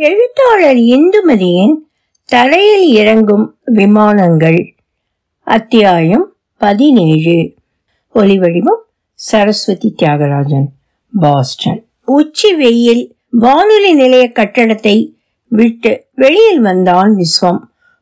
எழுத்தாளர் இந்துமதியின் தரையில் இறங்கும் விமானங்கள். அத்தியாயம் பதினேழு. ஒலிவடிவம் சரஸ்வதி தியாகராஜன் பாஸ்டன். உச்சி வெயில் வானொலி நிலைய கட்டடத்தை விட்டு வெளியில் வந்தான் விஸ்வம்.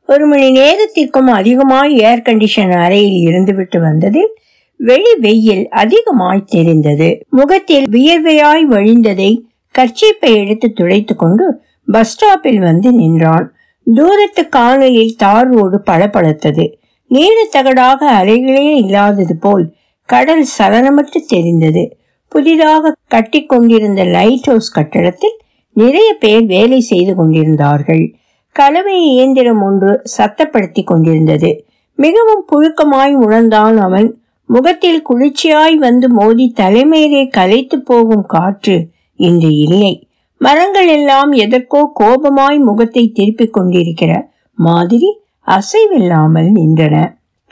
ஒரு மணி நேரத்திற்கும் அதிகமாய் ஏர் கண்டிஷன் அறையில் இருந்துவிட்டு வந்ததில் வெளி வெயில் அதிகமாய் தெரிந்தது. முகத்தில் வியர்வையாய் வழிந்ததை கர்ச்சீப்பை எடுத்து துடைத்து கொண்டு பஸ் ஸ்டாப்பில் வந்து நின்றான் தூரத்து காணலில் தார் ரோடு பளபளத்தது நீல தகடாக அலைகளே இல்லாதது போல் கடல் சலனமற்று தெரிந்தது. புதிதாக கட்டி கொண்டிருந்த லைட் ஹவுஸ் கட்டடத்தில் நிறைய பேர் வேலை செய்து கொண்டிருந்தார்கள். கலவை இயந்திரம் ஒன்று சத்தப்படுத்தி கொண்டிருந்தது. மிகவும் புழுக்கமாய் உணர்ந்தான் அவன். முகத்தில் குளிர்ச்சியாய் வந்து மோதி தலைமையிலே கலைத்து போகும் காற்று இன்று இல்லை. மரங்கள் எல்லாம் எதற்கோ கோபமாய் முகத்தை திருப்பிக் கொண்டிருக்கிற மாதிரி அசைவில்லாமல் நின்றன.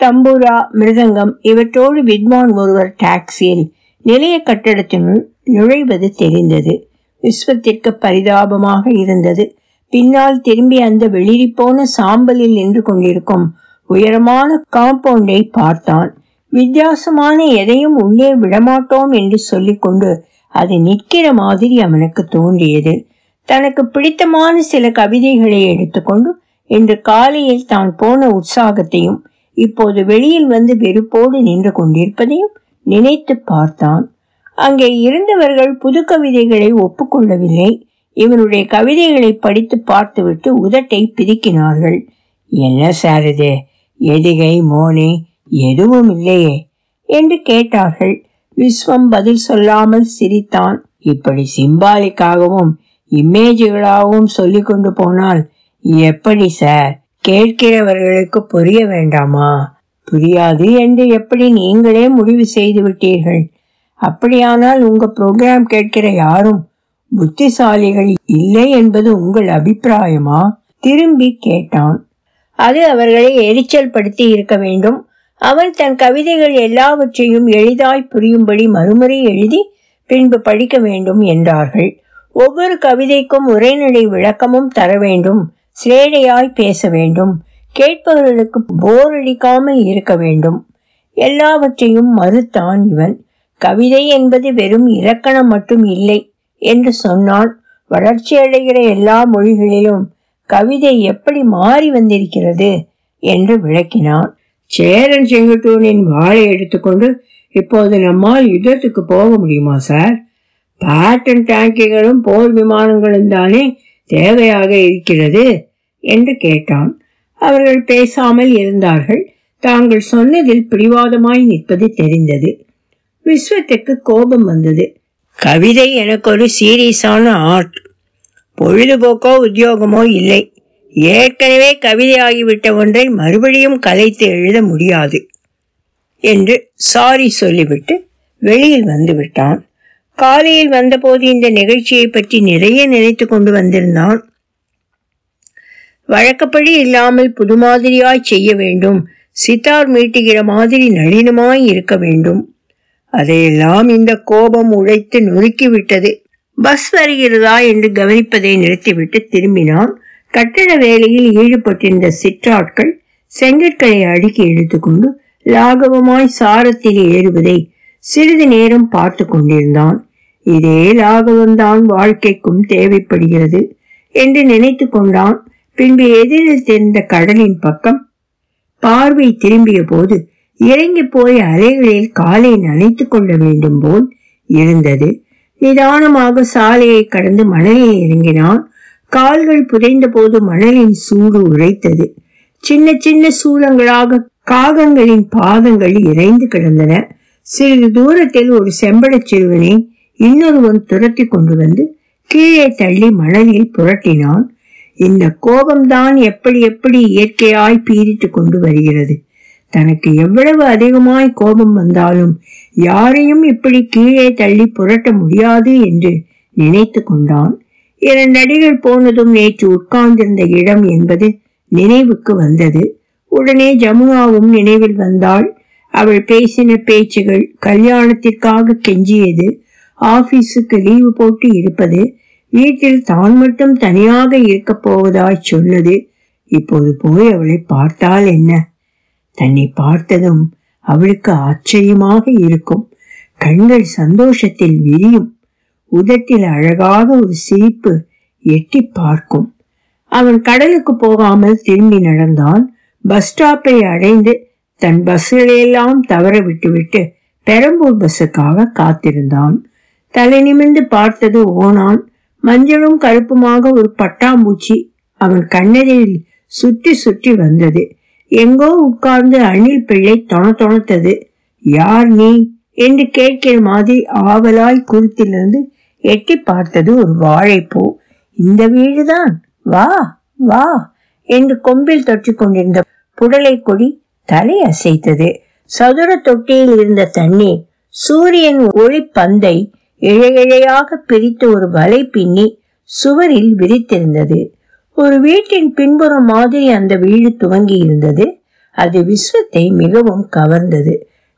தம்பூரா மிருதங்கம் இவற்றோடு வித்வான் ஒருவர் டாக்ஸியில் நிலைய கட்டடத்தினுள் நுழைவது தெரிந்தது. விஸ்வத்திற்கு பரிதாபமாக இருந்தது. பின்னால் திரும்பி அந்த வெளிரி போன சாம்பலில் நின்று கொண்டிருக்கும் உயரமான காம்பவுண்டை பார்த்தான். வித்தியாசமான எதையும் உள்ளே விடமாட்டோம் என்று சொல்லிக்கொண்டு அது நிற்கிற மாதிரி அவனுக்கு தோன்றியது. தனக்கு பிடித்தமான சில கவிதைகளை எடுத்துக்கொண்டு இன்று காலையில் தான் போன உற்சாகத்தையும் இப்போது வெளியில் வந்து வெறுப்போடு நின்று கொண்டிருப்பதையும் நினைத்து பார்த்தான். அங்கே இருந்தவர்கள் புது கவிதைகளை ஒப்புக்கொள்ளவில்லை. இவனுடைய கவிதைகளை படித்து பார்த்துவிட்டு உதட்டை பிதுக்கினார்கள். என்ன சார் இது? எதிகை மோனே? எதுவும் இல்லையே என்று கேட்டார்கள். விஸ்வம் பதில் சொல்லாமல் சிரித்தான். இப்படி சிம்பாலிக்காகவும் இமேஜுகளாகவும் சொல்லி கொண்டு போனால் எப்படி சார்? கேட்கிறவர்களுக்கு புரிய வேண்டாமா? புரியாது என்று எப்படி நீங்களே முடிவு செய்து விட்டீர்கள் அப்படியானால் உங்க ப்ரோக்ராம் கேட்கிற யாரும் புத்திசாலிகள் இல்லை என்பது உங்கள் அபிப்பிராயமா? திரும்பி கேட்டான். அது அவர்களை எரிச்சல் படுத்தி இருக்க வேண்டும். அவன் தன் கவிதைகள் எல்லாவற்றையும் எளிதாய் புரியும்படி மறுமுறை எழுதி பின்பு படிக்க வேண்டும் என்றார்கள். ஒவ்வொரு கவிதைக்கும் உரைநடை விளக்கமும் தர வேண்டும் சிலேடையாய் பேச வேண்டும் கேட்பவர்களுக்கு போர் அடிக்காமல் இருக்க வேண்டும். எல்லாவற்றையும் மறுத்தான் இவன். கவிதை என்பது வெறும் இலக்கணம் மட்டும் இல்லை என்று சொன்னான் வளர்ச்சி அடைகிற எல்லா மொழிகளிலும் கவிதை எப்படி மாறி வந்திருக்கிறது என்று விளக்கினான். சேரன் செங்குட்டூனின் வாழை எடுத்துக்கொண்டு இப்போது நம்மால் யுத்தத்துக்கு போக முடியுமா சார்? பேட்டன் டேங்கிகளும் போர் விமானங்களும் தானே தேவையாக இருக்கிறது? என்று கேட்டான். அவர்கள் பேசாமல் இருந்தார்கள். தாங்கள் சொன்னதில் பிடிவாதமாய் நிற்பது தெரிந்தது. விஸ்வத்துக்கு கோபம் வந்தது. கவிதை எனக்கு ஒரு சீரியஸான ஆர்ட். பொழுதுபோக்கோ உத்தியோகமோ இல்லை. ஏற்கனவே கவிதையாகிவிட்ட ஒன்றை மறுபடியும் கலைத்து எழுத முடியாது என்று சாரி சொல்லிவிட்டு வெளியில் வந்து விட்டான் காலையில் வந்தபோது இந்த நிகழ்ச்சியை பற்றி நிறைய நினைத்து கொண்டு வந்திருந்தான். வழக்கப்படி இல்லாமல் புது மாதிரியாய் செய்ய வேண்டும். சித்தார் மீட்டுகிற மாதிரி நளினமாய் இருக்க வேண்டும். அதையெல்லாம் இந்த கோபம் உழைத்து நொறுக்கிவிட்டது. பஸ் வருகிறதா என்று கவனிப்பதை நிறுத்திவிட்டு திரும்பினான். கட்டட வேலையில் ஈடுபட்டிருந்த சிற்றாட்கள் செங்கற்களை அடுக்கி எடுத்துக்கொண்டு லாகவமாய் சாரத்தில் ஏறுவதை சிறிது நேரம் பார்த்து கொண்டிருந்தான். இதே லாகவம்தான் வாழ்க்கைக்கும் தேவைப்படுகிறது என்று நினைத்து கொண்டான். பின்பு எதிரில் தெரிந்த கடலின் பக்கம் பார்வை திரும்பிய போது இறங்கி போய் அலைகளில் காலை நனைத்து கொள்ள வேண்டும் போல் இருந்தது. நிதானமாக சாலையை கடந்து மணலில் இறங்கினான். கால்கள் புதைந்த போது மணலின் சூடு உழைத்தது. சின்ன சின்ன சூலங்களாக காகங்களின் பாதங்கள் இறைந்து கிடந்தன. சிறிது தூரத்தில் ஒரு செம்படச் சிறுவனை இன்னொருவன் துரத்தி கொண்டு வந்து கீழே தள்ளி மணலில் புரட்டினான். இந்த கோபம்தான் எப்படி எப்படி இயற்கையாய் பீரிட்டு கொண்டு வருகிறது. தனக்கு எவ்வளவு அதிகமாய் கோபம் வந்தாலும் யாரையும் இப்படி கீழே தள்ளி புரட்ட முடியாது என்று நினைத்து கொண்டான். இரண்டு அடிகள் போனதும் நேற்று உட்கார்ந்திருந்த இடம் என்பது நினைவுக்கு வந்தது. உடனே ஜமுனாவும் நினைவில் வந்தாள். அவள் பேசின பேச்சுகள் கல்யாணத்திற்காக கெஞ்சியது. ஆபீஸுக்கு லீவு போட்டு இருப்பது வீட்டில் தான் மட்டும் தனியாக இருக்கப் போவதாய் சொன்னது. இப்போது போய் அவளை பார்த்தால் என்ன? தன்னை பார்த்ததும் அவளுக்கு ஆச்சரியமாக இருக்கும். கண்கள் சந்தோஷத்தில் விரியும். உதட்டில் அழகாக ஒரு சிரிப்பு எட்டி பார்க்கும். அவன் கடலுக்கு போகாமல் திரும்பி நடந்தான். பஸ் ஸ்டாப்பை அடைந்து தன் பஸ்ஸுகளையெல்லாம் தவற விட்டுவிட்டு பெரம்பூர் பஸ்ஸுக்காக காத்திருந்தான். தலை நிமிர்ந்து பார்த்தது ஓனான் மஞ்சளும் கருப்புமாக ஒரு பட்டாம்பூச்சி அவன் கண்ணெதிரில் சுற்றி சுற்றி வந்தது. எங்கோ உட்கார்ந்து அணில் பிள்ளை தொண தொணத்தது. யார் நீ? என்று கேட்கிற மாதிரி ஆவலாய் குருத்திலிருந்து எட்டி பார்த்தது ஒரு வாழைப்பூ. இந்த வீடுதான். வா வா என்று கொம்பில் தொற்றி கொண்டிருந்த புடலை கொடி தலை அசைத்தது. சதுர தொட்டியில் இருந்த தண்ணீர் சூரியன் ஒளி பந்தை இழையிழையாக பிரித்து ஒரு வலை பின்னி சுவரில் விரித்திருந்தது. ஒரு வீட்டின் பின்புறம் மாதிரி அந்த வீடு துவங்கி இருந்தது அது விஸ்வத்தை மிகவும் கவர்ந்தது.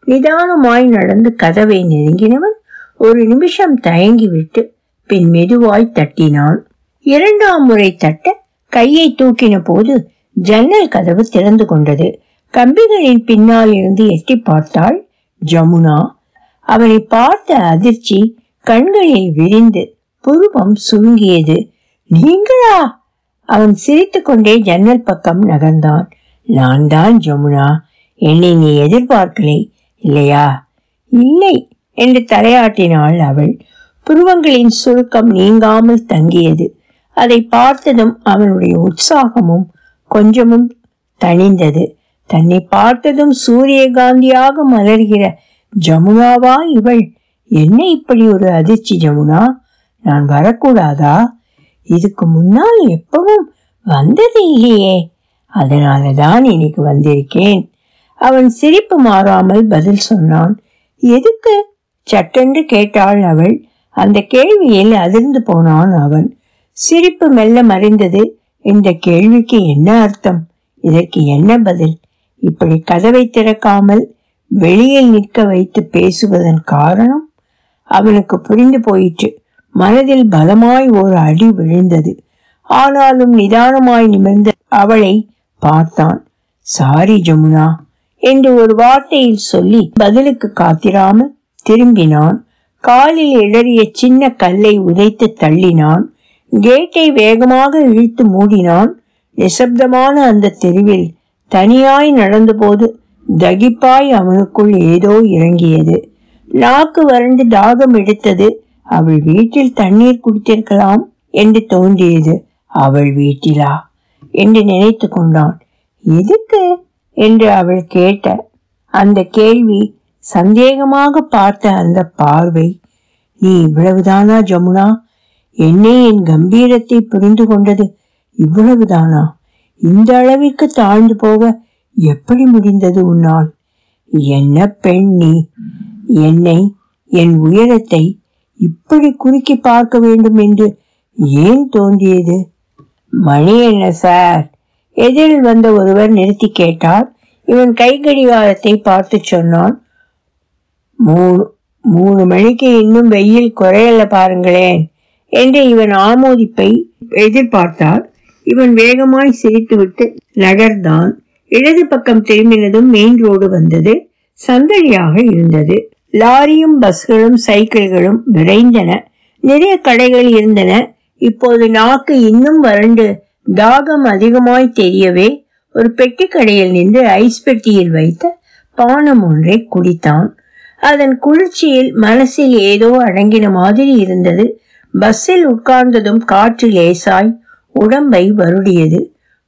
நிதானமாய் நடந்து கதவை நெருங்கினவன் ஒரு நிமிஷம் தயங்கிவிட்டு பின் மெதுவாய் தட்டினான் இரண்டாம் முறை தட்ட கையை தூக்கின போது ஜன்னல் கதவு திறந்து கொண்டது. கம்பிகளின் பின்னால் இருந்து எட்டி பார்த்தாள் ஜமுனா. அவனை பார்த்த அதிர்ச்சி கண்களில் விரிந்து புருவம் சுருங்கியது. நீங்களா? அவன் சிரித்துக்கொண்டே ஜன்னல் பக்கம் நகர்ந்தான். நான் தான் ஜமுனா. என்னை நீ எதிர்பார்க்கலை இல்லையா? இல்லை என்று தலையாட்டினாள் அவள். புருவங்களின் சுருக்கம் நீங்காமல் தங்கியது. அதை பார்த்ததும் அவனுடைய உற்சாகமும் கொஞ்சமும் தணிந்தது. தன்னை பார்த்ததும் சூரியகாந்தியாக மலர்கிற ஜமுனாவா இவள்? என்ன இப்படி ஒரு அதிர்ச்சி ஜமுனா? நான் வரக்கூடாதா? இதுக்கு முன்னால் எப்பவும் வந்தது இல்லையே. அதனால தான் இன்னைக்கு வந்திருக்கேன். அவன் சிரிப்பு மாறாமல் பதில் சொன்னான். எதுக்கு? சட்டென்று கேட்டாள் அவள். அந்த கேள்வியில் அதிர்ந்து போனான் அவன். சிரிப்பு மெல்ல மறைந்தது. இந்த கேள்விக்கு என்ன அர்த்தம்? இதற்கு என்ன பதில்? இப்படி கதவை திறக்காமல் வெளியில் நிற்க வைத்து பேசுவதன் காரணம்? அவனுக்கு புரிந்து போயிற்று. மனதில் பலமாய் ஒரு அடி விழுந்தது. ஆனாலும் நிதானமாய் நிமிர்ந்த அவளை பார்த்தான். சாரி ஜமுனா என்று ஒரு வார்த்தையில் சொல்லி பதிலுக்கு காத்திராமல் திரும்பினான். காலில் இடறிய சின்ன கல்லை உதைத்து தள்ளினான். கேட்டை வேகமாக இழுத்து மூடினான். நிசப்தமான அந்த தெருவில் தனியாய் நடந்தபோது தகிப்பாய் அவனுக்குள் ஏதோ இறங்கியது. நாக்கு வறண்டு தாகம் எடுத்தது அவள் வீட்டில் தண்ணீர் குடித்திருக்கலாம் என்று தோன்றியது. அவள் வீட்டிலா? என்று நினைத்து கொண்டான். எதுக்கு? என்று அவள் கேட்ட அந்த கேள்வி சந்தேகமாக பார்த்த அந்த பார்வை நீ இவ்வளவுதானா ஜமுனா? என்னே என் கம்பீரத்தை புரிந்து கொண்டது இவ்வளவுதானா? இந்த அளவிற்கு தாழ்ந்து போக எப்படி முடிந்தது உன்னால்? என்ன பெண் நீ? என்னை என் உயரத்தை இப்படி குறுக்கி பார்க்க வேண்டும் என்று ஏன் தோன்றியது? மணி என்ன சார். எதிரில் வந்த ஒருவர் நிறுத்தி கேட்டார். இவன் கை கடிகாரத்தை பார்த்து சொன்னான். மூணு மூணு மணிக்கு இன்னும் வெயில் குறையல பாருங்களேன் என்று இவன் ஆமோதிப்பை எதிர்பார்த்தார் இவன் வேகமாய் சிரித்துவிட்டு நகர்ந்தான். இடது பக்கம் திரும்பினதும் மெயின் ரோடு வந்தது. சந்தடியாக இருந்தது. லாரியும் பஸ்களும் சைக்கிள்களும் விரைந்தன. நிறைய கடைகள் இருந்தன. இப்போது நாக்கு இன்னும் வறண்டு தாகம் அதிகமாய் தெரியவே ஒரு பெட்டி கடையில் நின்று ஐஸ் பெட்டியில் வைத்த பானம் ஒன்றை குடித்தான். அதன் குளிர்ச்சியில் மனசில் ஏதோ அடங்கின மாதிரி இருந்தது. பஸ்ஸில் உட்கார்ந்ததும் காற்று லேசாய் உடம்பை வருடியது.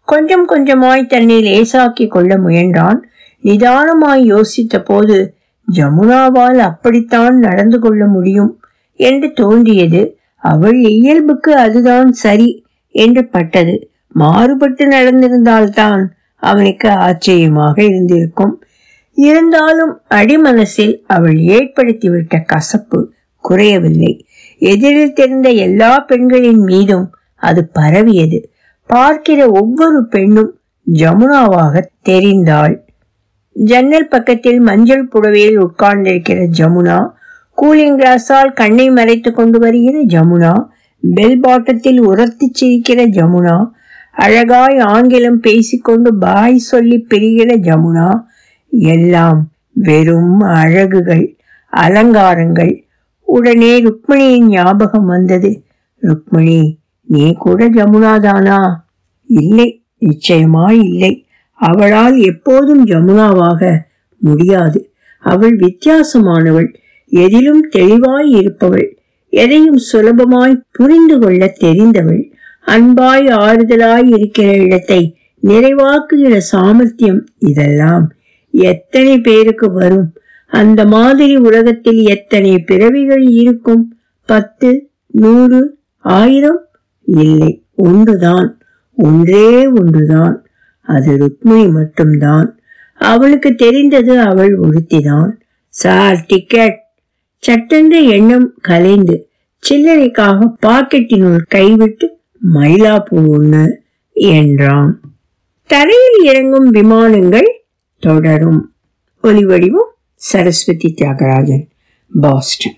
கொஞ்சம் கொஞ்சமாய் தன்னை லேசாக்கி கொள்ள முயன்றான். நிதானமாய் யோசித்த போது ஜமுனாவால் அப்படித்தான் நடந்து கொள்ள முடியும் என்று தோன்றியது. அவள் இயல்புக்கு அதுதான் சரி என்று பட்டது. மாறுபட்டு நடந்திருந்தால்தான் அவனுக்கு ஆச்சரியமாக இருந்திருக்கும் இருந்தாலும் அடிமனசில் அவள் ஏற்படுத்திவிட்ட கசப்பு குறையவில்லை. எதிரில் தெரிந்த எல்லா பெண்களின் மீதும் அது பரவியது. பார்க்கிற ஒவ்வொரு பெண்ணும் ஜமுனாவாக தெரிந்தாள். ஜன்னல் பக்கத்தில் மஞ்சள் புடவையில் உட்கார்ந்திருக்கிற ஜமுனா கூலிங் கிளாஸால் கண்ணை மறைத்து கொண்டு வருகிற ஜமுனா பெல் பாட்டத்தில் உரத்தி சிரிக்கிற ஜமுனா அழகாய் ஆங்கிலம் பேசிக்கொண்டு பாய் சொல்லி பிரிகிற ஜமுனா எல்லாம் வெறும் அழகுகள் அலங்காரங்கள். உடனே ருக்மணியின் ஞாபகம் வந்தது. ருக்மணி நீ கூட ஜமுனாதானா? இல்லை நிச்சயமாய் இல்லை. அவளால் எப்போதும் ஜமுனாவாக முடியாது. அவள் வித்தியாசமானவள் எதிலும் தெளிவாய் இருப்பவள் எதையும் சுலபமாய் புரிந்து கொள்ள தெரிந்தவள். அன்பாய் ஆறுதலாய் இருக்கிற இடத்தை நிறைவாக்குகிற சாமர்த்தியம் இதெல்லாம். எத்தனை பேருக்கு வரும்? அந்த மாதிரி உலகத்தில் எத்தனை பிறவிகள் இருக்கும்? பத்து நூறு ஆயிரம்? இல்லை ஒன்றுதான். ஒன்றே ஒன்றுதான். அது ருக்மிணி மட்டும்தான். அவளுக்கு தெரிந்தது அவள் ஒருத்திதான். Sir ticket. சட்டென்ற எண்ணம் கலைந்து சில்லறைக்காக பாக்கெட்டினுள் கைவிட்டு மயிலாப்பூர் ஒன்று என்றான். தரையில் இறங்கும் விமானங்கள் தொடரும் ஒலி வடிவம் சரஸ்வதி தியாகராஜன் பாஸ்டன்.